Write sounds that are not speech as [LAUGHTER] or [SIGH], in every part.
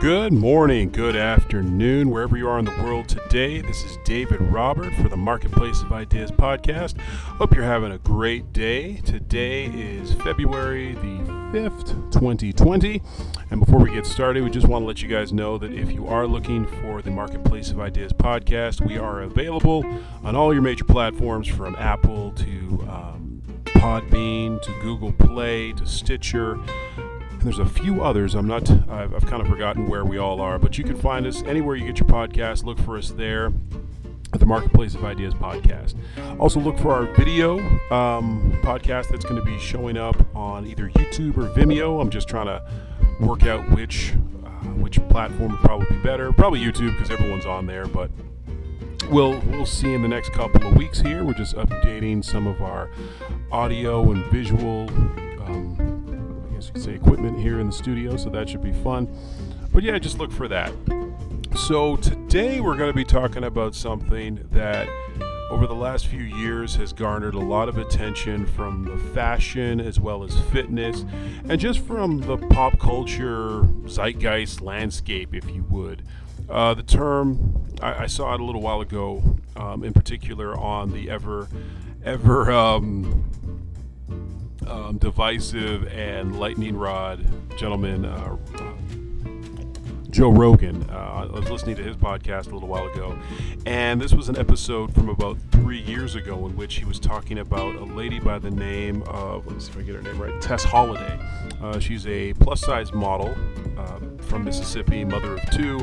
Good morning, good afternoon, wherever you are in the world today. This is David Robert for the Marketplace of Ideas podcast. Hope you're having a great day. Today is February the 5th, 2020. And before we get started, we just want to let you guys know that if you are looking for the Marketplace of Ideas podcast, we are available on all your major platforms from Apple to um, Podbean to Google Play to Stitcher and there's a few others. I'm not, I've, I've, kind of forgotten where we all are, but you can find us anywhere you get your podcast. Look for us there at the Marketplace of Ideas podcast. Also, look for our video um, podcast that's going to be showing up on either YouTube or Vimeo. I'm just trying to work out which uh, which platform would probably be better. Probably YouTube because everyone's on there, but we'll we'll see in the next couple of weeks here. We're just updating some of our audio and visual. Say, equipment here in the studio, so that should be fun. But yeah, just look for that. So today we're going to be talking about something that over the last few years has garnered a lot of attention from the fashion as well as fitness and just from the pop culture zeitgeist landscape, if you would. Uh, the term, I, I, saw it a little while ago, um, in particular on the ever, ever um, um, divisive and lightning rod gentleman, uh, Joe Rogan. Uh, I was listening to his podcast a little while ago, and this was an episode from about three years ago in which he was talking about a lady by the name of, let me see if I get her name right, Tess Holliday. Uh, she's a plus size model uh, from Mississippi, mother of two,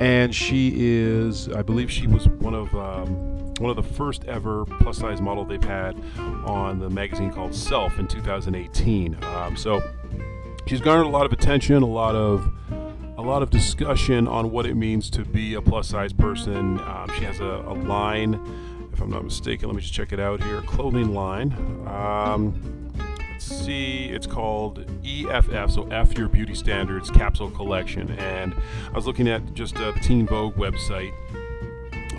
and she is, I believe she was one of. Um, one of the first ever plus size model they've had on the magazine called Self in 2018. Um, so she's garnered a lot of attention, a lot of a lot of discussion on what it means to be a plus size person. Um, she has a, a, line, if I'm not mistaken, let me just check it out here, clothing line. Um, let's see, it's called EFF, so F Your Beauty Standards Capsule Collection. And I was looking at just uh, the Teen Vogue website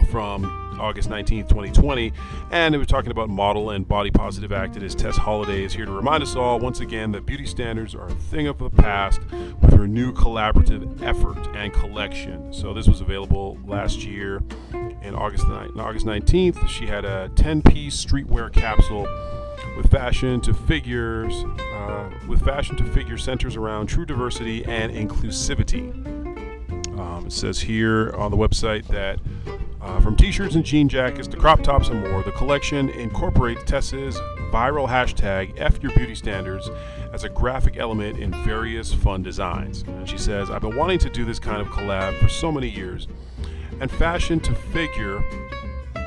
from August 19th, 2020, and was talking about model and body positive activist Tess Holliday is here to remind us all once again that beauty standards are a thing of the past with her new collaborative effort and collection. So this was available last year in August 9th, August 19th. She had a 10-piece streetwear capsule with fashion to figures, uh, with fashion to figure centers around true diversity and inclusivity. Um, it says here on the website that uh, from t shirts and jean jackets to crop tops and more, the collection incorporates Tess's viral hashtag F Your Beauty Standards as a graphic element in various fun designs. And she says, I've been wanting to do this kind of collab for so many years, and Fashion to Figure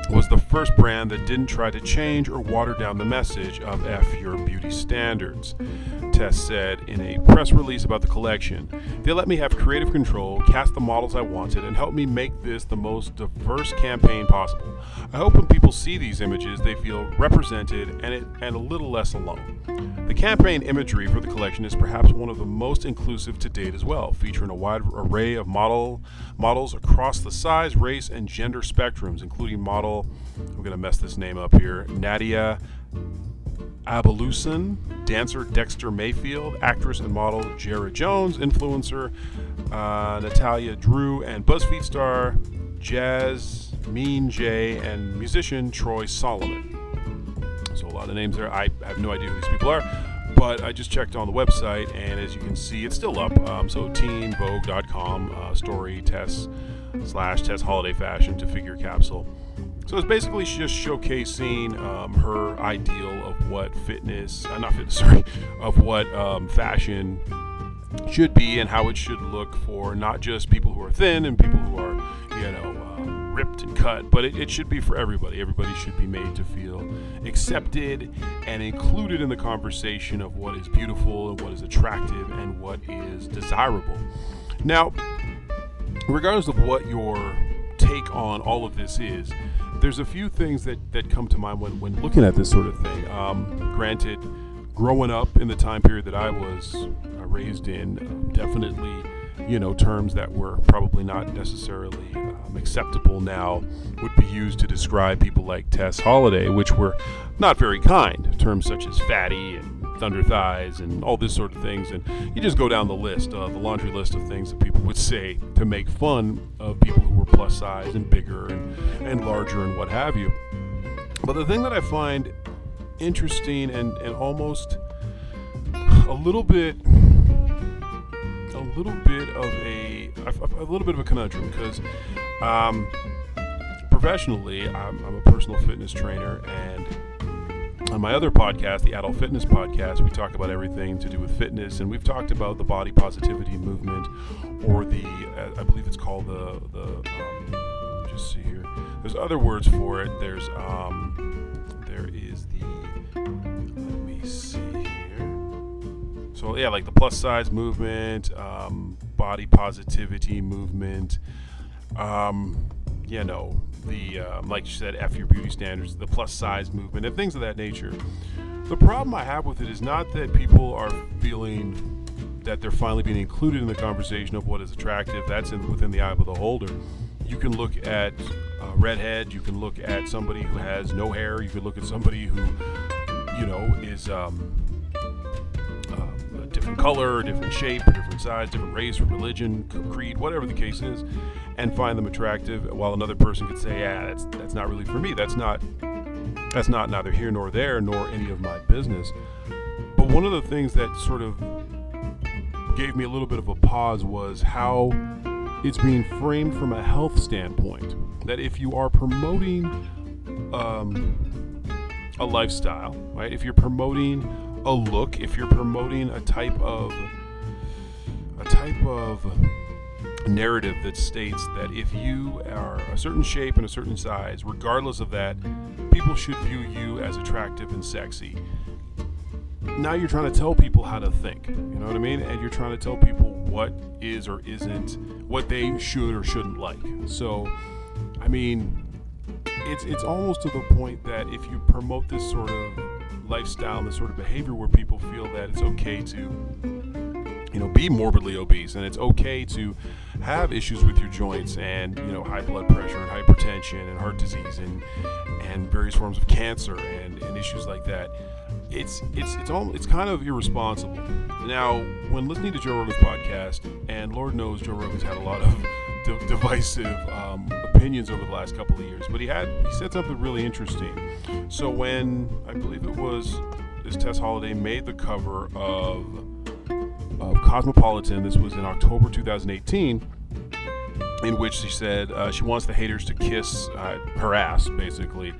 was the first brand that didn't try to change or water down the message of F Your Beauty Standards. Tess said in a press release about the collection. They let me have creative control, cast the models I wanted, and help me make this the most diverse campaign possible. I hope when people see these images, they feel represented and, it, and a little less alone. The campaign imagery for the collection is perhaps one of the most inclusive to date as well, featuring a wide array of model models across the size, race, and gender spectrums, including model, I'm going to mess this name up here, Nadia Aboulhosn, dancer Dexter Mayfield, actress and model Jari Jones, influencer uh, Natalia Drew, and BuzzFeed star Jazz Mean J, and musician Troy Solomon. So a lot of names there. I have no idea who these people are, but I just checked on the website, and as you can see, it's still up. Um, so teenvogue.com, uh, story, Tess slash test Holiday Fashion to figure capsule. So it's basically just showcasing um, her ideal of what fitness, uh, not fitness, [LAUGHS] sorry, of what um, fashion should be and how it should look for not just people who are thin and people who are, you know, uh, ripped and cut, but it, it should be for everybody. Everybody should be made to feel accepted and included in the conversation of what is beautiful and what is attractive and what is desirable. Now, regardless of what your take on all of this is, there's a few things that, that come to mind when, when looking at this sort of thing. Um, granted, growing up in the time period that I was uh, raised in, um, definitely, you know, terms that were probably not necessarily um, acceptable now would be used to describe people like Tess Holliday, which were not very kind. Terms such as fatty and thunder thighs and all this sort of things. And you just go down the list, uh, the laundry list of things that people would say to make fun of people who plus size and bigger and, and larger and what have you. But the thing that I find interesting and, and almost a little bit a little bit of a a little bit of a conundrum because um, professionally I'm, I'm, a personal fitness trainer and on my other podcast the adult fitness podcast we talk about everything to do with fitness and we've talked about the body positivity movement or the uh, i believe it's called the the um, just see here. There's other words for it. There's um, there is the let me see here. So yeah like the plus size movement um, body positivity movement um, you know the um, like you said f your beauty standards the plus size movement and things of that nature. The problem i have with it is not that people are feeling that they're finally being included in the conversation of what is attractive. That's in, within the eye of the beholder. You can look at a redhead you can look at somebody who has no hair you could look at somebody who you know is um, a different color, different shape, different size, different race religion, creed, whatever the case is, and find them attractive. While another person could say, "Yeah, that's that's not really for me. That's not that's not neither here nor there, nor any of my business." But one of the things that sort of gave me a little bit of a pause was how it's being framed from a health standpoint. That if you are promoting um, a lifestyle, right? If you're promoting a look, if you're promoting a type of a type of narrative that states that if you are a certain shape and a certain size, regardless of that, people should view you as attractive and sexy. Now you're trying to tell people how to think, you know what I mean? And you're trying to tell people what is or isn't, what they should or shouldn't like. So, I mean, it's it's almost to the point that if you promote this sort of lifestyle this sort of behavior where people feel that it's okay to you know be morbidly obese and it's okay to have issues with your joints and you know high blood pressure and hypertension and heart disease and and various forms of cancer and, and issues like that it's it's it's all it's kind of irresponsible now when listening to joe rogan's podcast and lord knows joe rogan's had a lot of divisive um, opinions over the last couple of years, but he had he said something really interesting. So when I believe it was this Tess Holliday made the cover of of Cosmopolitan, this was in October 2018 in which she said uh, she wants the haters to kiss uh, her ass, basically.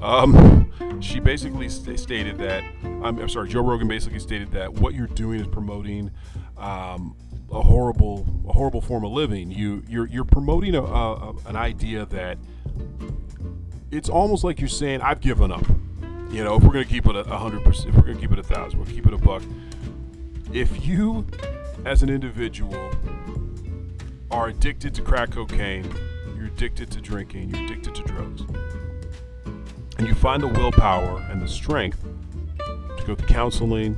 Um, she basically st- stated that, I'm, I'm, sorry, Joe Rogan basically stated that what you're doing is promoting um, a horrible a horrible form of living. You you're you're promoting a, a, an idea that it's almost like you're saying I've given up. You know, if we're gonna keep it a hundred percent, if we're gonna keep it a thousand, we'll keep it a buck. If you, as an individual, are addicted to crack cocaine, you're addicted to drinking, you're addicted to drugs, and you find the willpower and the strength to go to counseling,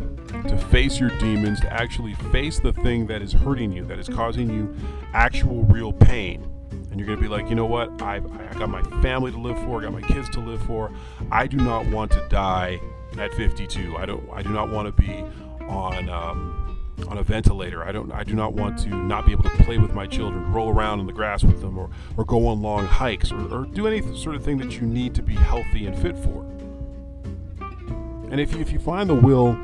to face your demons, to actually face the thing that is hurting you, that is causing you actual real pain. And you're going to be like, you know what? I've, I got my family to live for, I got my kids to live for. I do not want to die at 52. I don't. I do not want to be on um, on a ventilator. I don't. I do not want to not be able to play with my children, roll around in the grass with them, or or go on long hikes, or, or do any sort of thing that you need to be healthy and fit for. And if you, if you find the will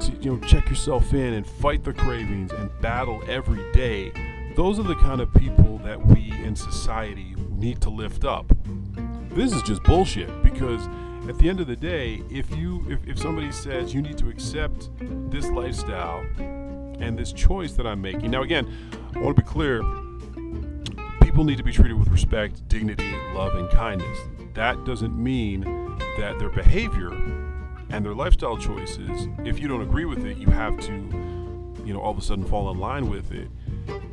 to you know check yourself in and fight the cravings and battle every day, those are the kind of people that we in society need to lift up. This is just bullshit because at the end of the day, if you if, if somebody says you need to accept this lifestyle and this choice that I'm making. Now again, I want to be clear, people need to be treated with respect, dignity, love, and kindness. That doesn't mean that their behavior and their lifestyle choices, if you don't agree with it, you have to, you know, all of a sudden fall in line with it.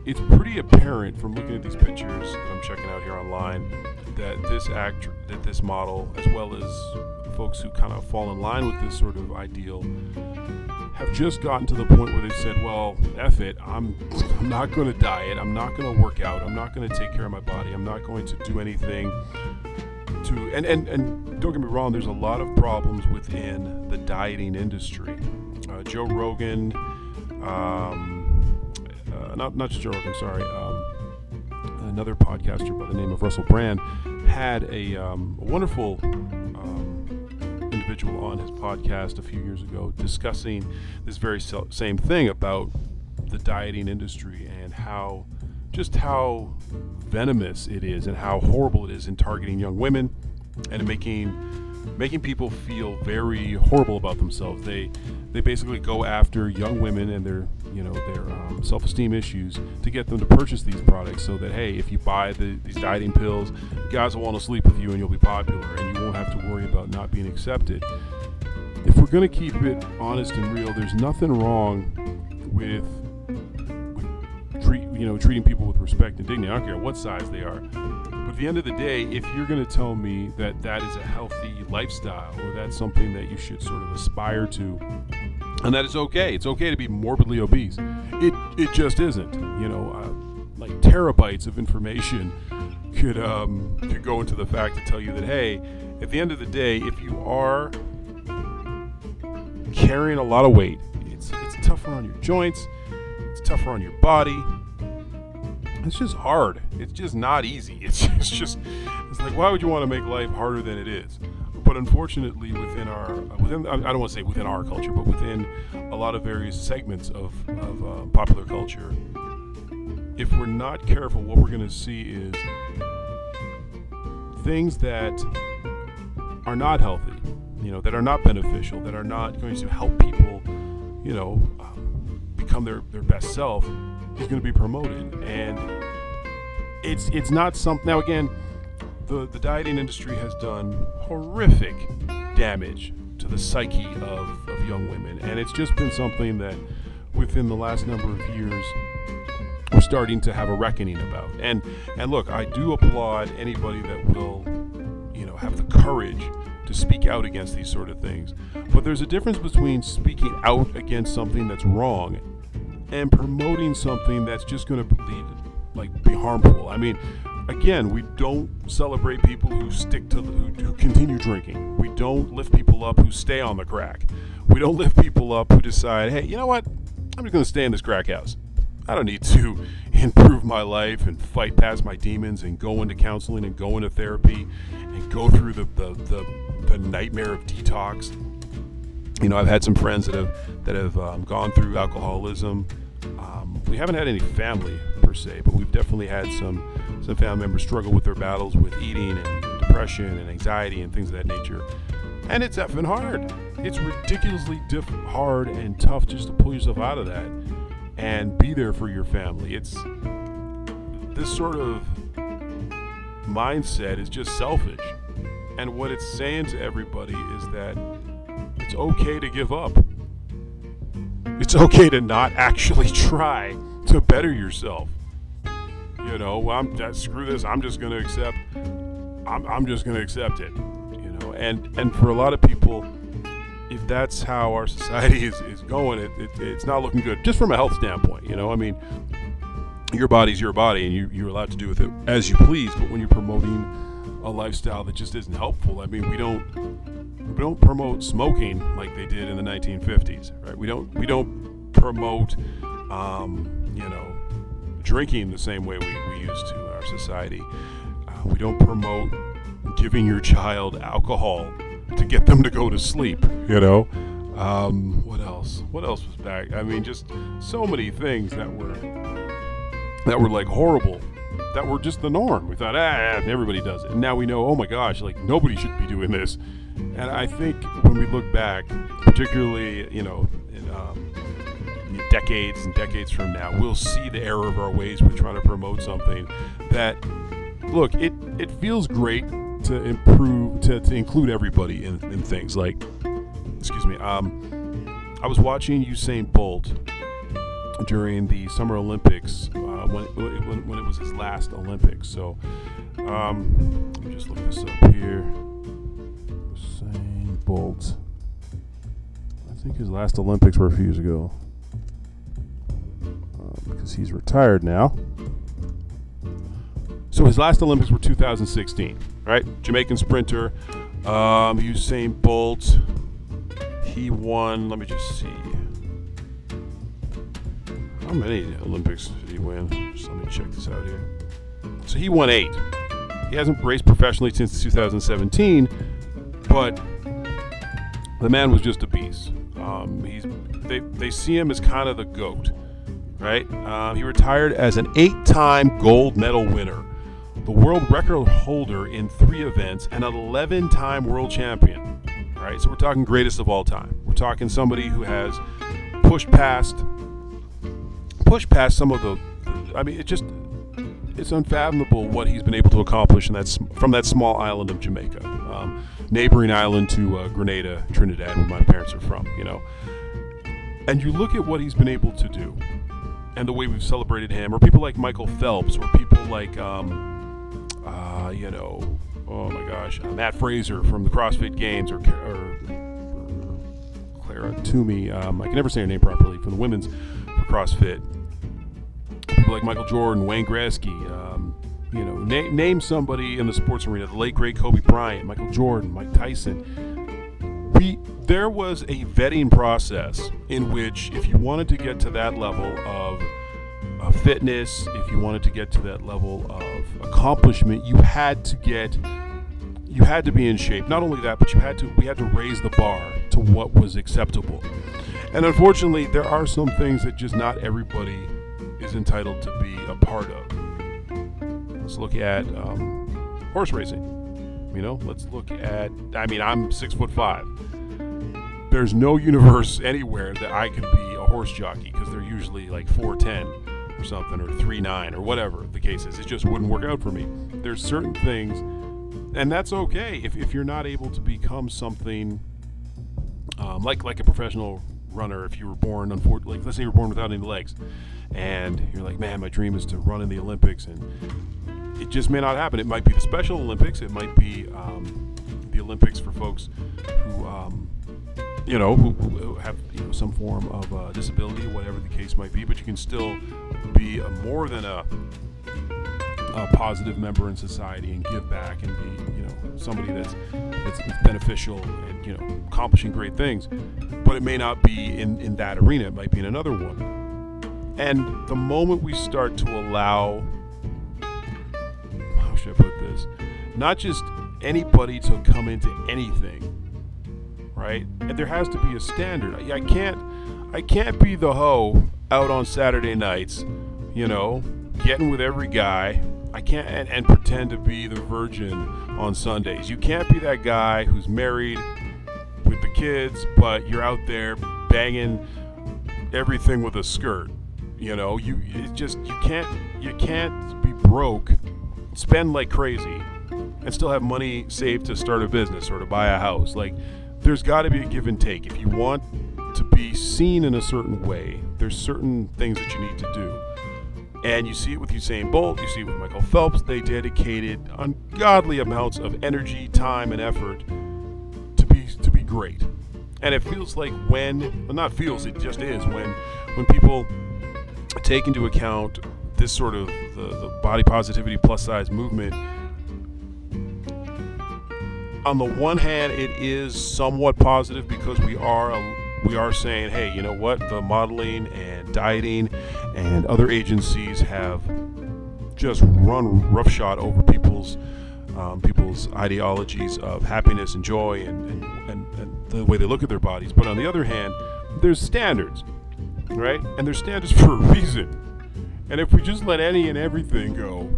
It's pretty apparent from looking at these pictures I'm checking out here online that this actor, that this model, as well as folks who kind of fall in line with this sort of ideal, have just gotten to the point where they've said, "Well, F it, I'm, I'm not going to diet. I'm not going to work out. I'm not going to take care of my body. I'm not going to do anything to and, and and don't get me wrong there's a lot of problems within the dieting industry uh, Joe Rogan, um, uh, not not Joe Rogan, sorry, um, another podcaster by the name of Russell Brand had a, um, a wonderful um, individual on his podcast a few years ago discussing this very same thing about the dieting industry and how just how venomous it is and how horrible it is in targeting young women and making making people feel very horrible about themselves. They they basically go after young women and their you know their um, self-esteem issues to get them to purchase these products so that hey if you buy the, these dieting pills guys will want to sleep with you and you'll be popular and you won't have to worry about not being accepted if we're going to keep it honest and real there's nothing wrong with treat you know treating people with respect and dignity. I don't care what size they are. But at the end of the day, if you're going to tell me that that is a healthy lifestyle or that's something that you should sort of aspire to, and that is okay, it's okay to be morbidly obese. It it just isn't. You know, uh, like terabytes of information could um, could go into the fact to tell you that hey, at the end of the day, if you are carrying a lot of weight, it's it's tougher on your joints it's tougher on your body. It's just hard. It's just not easy. [LAUGHS] It's, it's just, it's like, why would you want to make life harder than it is? But unfortunately, within our, within, I don't want to say within our culture, but within a lot of various segments of, of uh, popular culture, if we're not careful, what we're going to see is things that are not healthy, you know, that are not beneficial, that are not going to help people, you know, become their, their best self is going to be promoted. And it's it's not something. Now again, the the dieting industry has done horrific damage to the psyche of, of young women, and it's just been something that within the last number of years we're starting to have a reckoning about. And and look, I do applaud anybody that will, you know, have the courage to speak out against these sort of things. But there's a difference between speaking out against something that's wrong and promoting something that's just going to lead, like, be harmful. I mean, again, we don't celebrate people who stick to who, who continue drinking. We don't lift people up who stay on the crack. We don't lift people up who decide, hey, you know what? I'm just going to stay in this crack house. I don't need to [LAUGHS] improve my life and fight past my demons and go into counseling and go into therapy and go through the, the, the, the nightmare of detox you know, I've had some friends that have that have um, gone through alcoholism. Um, we haven't had any family per se, but we've definitely had some some family members struggle with their battles with eating and depression and anxiety and things of that nature. And it's effing hard. It's ridiculously diff- hard and tough just to pull yourself out of that and be there for your family. It's this sort of mindset is just selfish. And what it's saying to everybody is that it's okay to give up. It's okay to not [LAUGHS] actually try to better yourself. You know, well, I'm that screw this. I'm just going to accept. I'm, I'm just going to accept it. You know, and and for a lot of people, if that's how our society is, is going, it, it, it's not looking good. Just from a health standpoint, you know. I mean, your body's your body, and you, you're allowed to do with it as you please. But when you're promoting a lifestyle that just isn't helpful, I mean, we don't we don't promote smoking like they did in the 1950s, right? We don't we don't promote, um, you know, drinking the same way we, we used to in our society. Uh, we don't promote giving your child alcohol to get them to go to sleep. You know, um, what else? What else was back? I mean, just so many things that were that were like horrible that were just the norm. We thought, ah, everybody does it. And now we know, oh my gosh, like nobody should be doing this. And I think when we look back, particularly, you know, in, um, decades and decades from now, we'll see the error of our ways with trying to promote something that, look, it, it feels great to improve, to, to include everybody in, in things like, excuse me, um, I was watching Usain Bolt during the Summer Olympics uh, when, when, when, it was his last Olympics. So, um, let me just look this up here. Usain Bolt. I think his last Olympics were a few years ago. Because he's retired now. So his last Olympics were 2016, right? Jamaican sprinter, um, Usain Bolt. he won. Let me just see. How many Olympics did he win? Just let me check this out here. So he won eight. He hasn't raced professionally since 2017, but the man was just a beast. Um, he's they, they see him as kind of the goat, right? Um, he retired as an eight-time gold medal winner, the world record holder in three events, and an 11-time world champion. Right, so we're talking greatest of all time. We're talking somebody who has pushed past, pushed past some of the. I mean, it just it's unfathomable what he's been able to accomplish in that from that small island of Jamaica, um, neighboring island to uh, Grenada, Trinidad, where my parents are from. You know, and you look at what he's been able to do, and the way we've celebrated him, or people like Michael Phelps, or people like, um, uh, you know, oh my gosh, uh, Matt Fraser from the CrossFit Games, or, or, or Clara Toomey. Um, I can never say her name properly from the women's for CrossFit people like Michael Jordan, Wayne Gretzky, um, you know, na- name somebody in the sports arena, the late great Kobe Bryant, Michael Jordan, Mike Tyson. There was a vetting process in which, if you wanted to get to that level of uh, fitness, if you wanted to get to that level of accomplishment, you had to get you had to be in shape. Not only that, but you had to we had to raise the bar to what was acceptable. And unfortunately, there are some things that just not everybody is entitled to be a part of. Let's look at um, horse racing. You know, let's look at. I mean, I'm six foot five. There's no universe anywhere that I could be a horse jockey because they're usually like 4'10 or something or 3'9 or whatever the case is. It just wouldn't work out for me. There's certain things, and that's okay if, if you're not able to become something um, like like a professional runner if you were born unfortunately like let's say you were born without any legs and you're like man my dream is to run in the olympics and it just may not happen it might be the special olympics it might be um, the olympics for folks who um, you know who, who, have you know some form of uh, disability whatever the case might be but you can still be a, more than a a positive member in society and give back and be, you know, somebody that's that's beneficial and you know accomplishing great things. But it may not be in in that arena. It might be in another one. And the moment we start to allow, how should I put this? Not just anybody to come into anything, right? And there has to be a standard. I, I can't, I can't be the hoe out on Saturday nights, you know, getting with every guy I can't and, and, pretend to be the virgin on Sundays. You can't be that guy who's married with the kids, but you're out there banging everything with a skirt. You know, you it just you can't you can't be broke, spend like crazy, and still have money saved to start a business or to buy a house. Like there's got to be a give and take. If you want to be seen in a certain way, there's certain things that you need to do. And you see it with Usain Bolt, you see it with Michael Phelps. They dedicated ungodly amounts of energy, time, and effort to be to be great. And it feels like when, well, not feels, it just is when when people take into account this sort of the, the body positivity plus size movement. On the one hand, it is somewhat positive because we are a, we are saying, hey, you know what? The modeling and dieting and other agencies have just run roughshod over people's um, people's ideologies of happiness and joy and, and, and, and the way they look at their bodies. But on the other hand, there's standards, right? And there's standards [LAUGHS] for a reason. And if we just let any and everything go,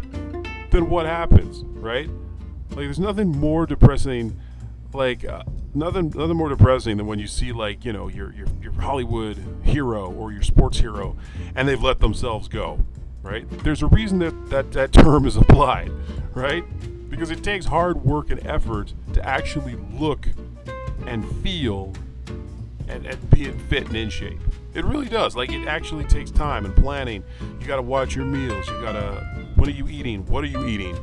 then what happens, right? Like, there's nothing more depressing like uh, nothing nothing more depressing than when you see like you know your, your your Hollywood hero or your sports hero and they've let themselves go right? There's a reason that that, that term is applied right? Because it takes hard work and effort to actually look and feel and, and being fit and in shape. It really does. Like it actually takes time and planning. You got to watch your meals. You got to what are you eating? What are you eating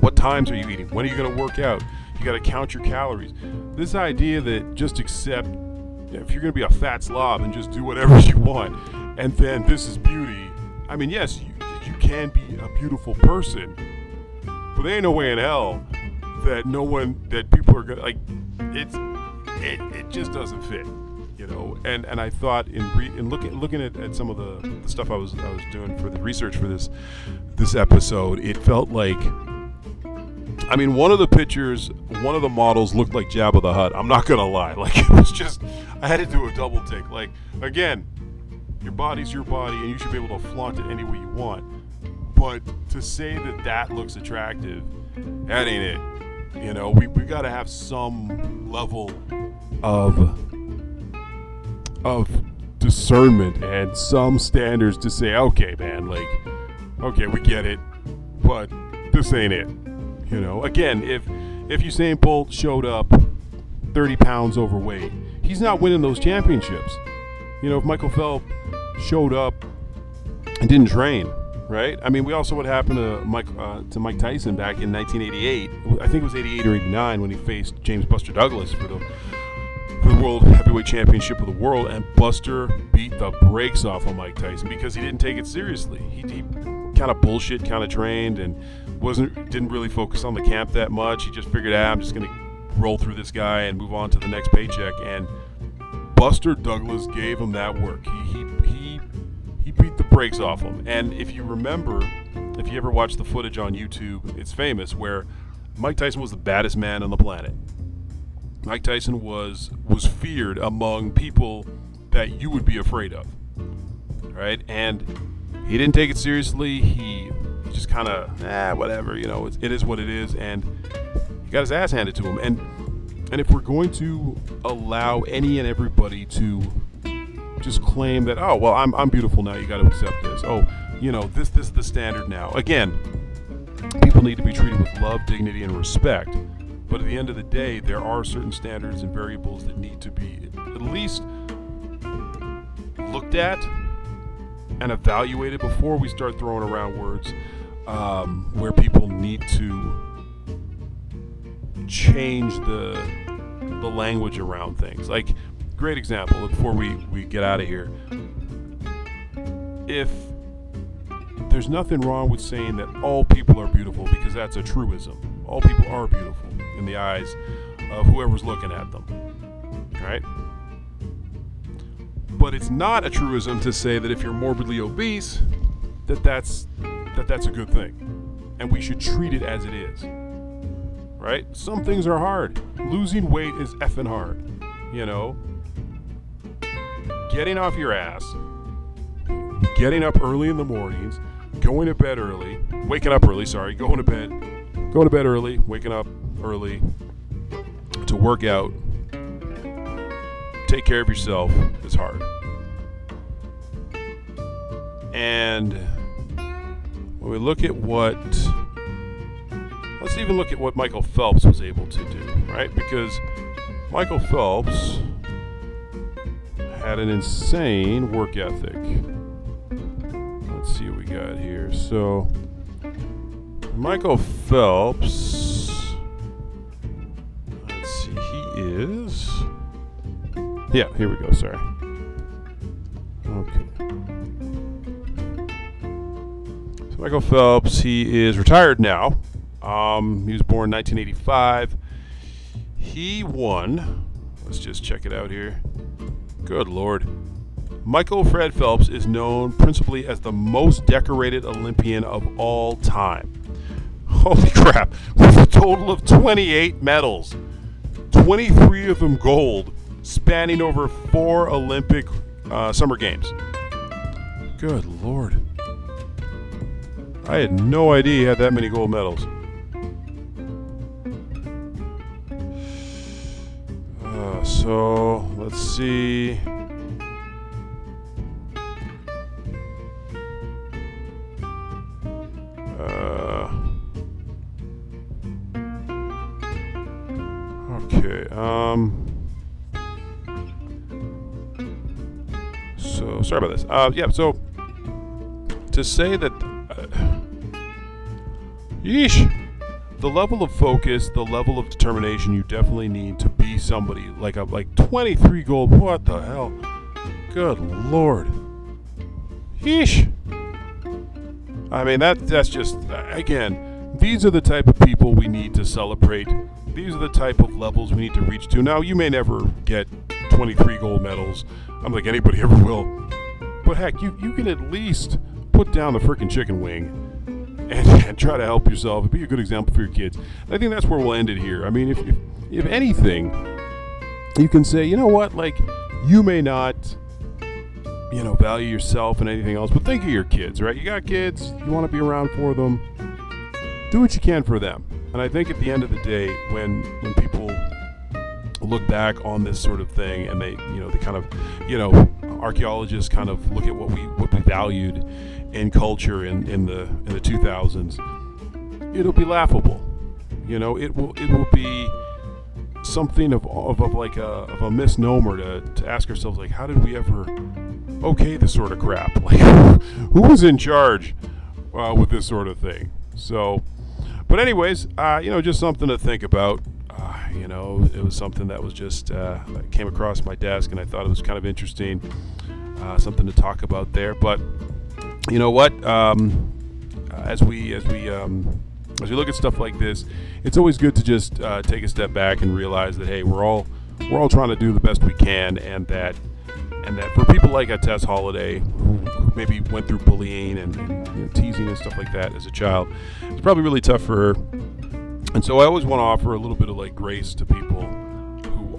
what times are you eating when are you going to work out you got to count your calories. This idea that just accept if you're going to be a fat slob and just do whatever [LAUGHS] you want, and then this is beauty. I mean, yes, you, you can be a beautiful person, but there ain't no way in hell that no one that people are gonna like. It's it, it just doesn't fit you know and and i thought in re, in looking looking at, at some of the, the stuff i was i was doing for the research for this this episode it felt like I mean, one of the pictures, one of the models looked like Jabba the Hutt. I'm not gonna lie, [LAUGHS] like it was just, I had to do a double take. Like again, your body's your body, and you should be able to flaunt it any way you want. But to say that that looks attractive, that ain't it. You know, we we got to have some level of of discernment and some standards to say, okay, man, like, okay, we get it, but this ain't it. You know, again, if if Usain Bolt showed up 30 pounds overweight, he's not winning those championships. You know, if Michael Phelps showed up and didn't train, right? I mean, we also what happened to Mike uh, to Mike Tyson back in 1988. I think it was 88 or 89 when he faced James Buster Douglas for the for the World Heavyweight Championship of the world, and Buster beat the brakes off of Mike Tyson because he didn't take it seriously. He, he kind of bullshit, kind of trained, and wasn't didn't really focus on the camp that much. He just figured, ah, I'm just gonna roll through this guy and move on to the next paycheck. And Buster Douglas gave him that work. He he he, he beat the brakes off him. And if you remember, if you ever watch the footage on YouTube, it's famous where Mike Tyson was the baddest man on the planet. Mike Tyson was was feared among people that you would be afraid of. Right? And he didn't take it seriously. He just kind of, ah, whatever, you know, it is what it is. And he got his ass handed to him. And and if we're going to allow any and everybody to just claim that, oh, well, I'm, I'm beautiful now, you got to accept this. Oh, you know, this, this is the standard now. Again, people need to be treated with love, dignity, and respect. But at the end of the day, there are certain standards and variables that need to be at least looked at and evaluated before we start throwing around words um, where people need to change the the language around things. Like, great example before we, we get out of here. If there's nothing wrong with saying that all people are beautiful because that's a truism. All people are beautiful in the eyes of whoever's looking at them. Right? But it's not a truism to say that if you're morbidly obese, that that's that that's a good thing. And we should treat it as it is right? Some things are hard. Losing weight is effing hard, you know? Getting off your ass, getting up early in the mornings, going to bed early, waking up early, sorry, going to bed, going to bed early, waking up early to work out, take care of yourself is hard. And when we look at what Let's even look at what Michael Phelps was able to do, right? Because Michael Phelps had an insane work ethic. Let's see what we got here. So, Michael Phelps, let's see, he is. Yeah, here we go, sorry. Okay. Michael Phelps, he is retired now. Um, he was born 1985. He won. Let's just check it out here. Good lord. Michael Fred Phelps is known principally as the most decorated Olympian of all time. Holy [LAUGHS] crap, with a total of 28 medals, 23 of them gold, spanning over four Olympic uh, Summer Games. Good lord. I had no idea he had that many gold medals. So let's see. Uh, okay. Um. So sorry about this. Uh, yeah. So to say that. Yeesh the level of focus, the level of determination you definitely need to be somebody like a like 23 gold. What the hell? Good lord. Yeesh. I mean that that's just again, these are the type of people we need to celebrate these are the type of levels we need to reach to. Now, you may never get 23 gold medals. I'm like anybody [LAUGHS] ever will. But heck, you, you can at least put down the freaking chicken wing and, [LAUGHS] and, try to help yourself and be a good example for your kids. I think that's where we'll end it here. I mean, if, if, if anything, you can say, you know what, like, you may not, you know, value yourself and anything else, but think of your kids, right? You got kids, you want to be around for them. Do what you can for them. And I think at the end of the day, when when people look back on this sort of thing and they, you know, they kind of, you know, archaeologists kind of look at what we what we valued in culture in, in the in the 2000s, it'll be laughable. You know, it will it will be something of, of, of like a, of a misnomer to, to ask ourselves like how did we ever okay this sort of crap [LAUGHS] like who was in charge uh, with this sort of thing so but anyways, uh, you know, just something to think about. Uh, you know, it was something that was just uh, came across my desk, and I thought it was kind of interesting, uh, something to talk about there. But you know what? Um, as we as we um, as we look at stuff like this, it's always good to just uh, take a step back and realize that hey, we're all we're all trying to do the best we can, and that and that for people like a Tess Holliday, who maybe went through bullying and, you know, teasing and stuff like that as a child, it's probably really tough for her. And so I always want to offer a little bit of like grace to people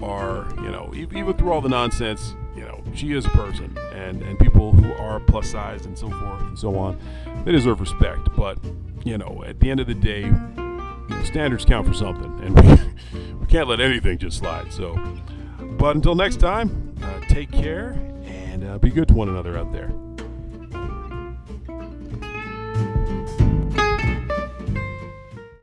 are, you know, even through all the nonsense, you know, she is a person, and and people who are plus sized and so forth and so on, they deserve respect. But you know, at the end of the day, you know, standards count for something, and [LAUGHS] we, we can't let anything just slide. So, but until next time, uh, take care and uh, be good to one another out there.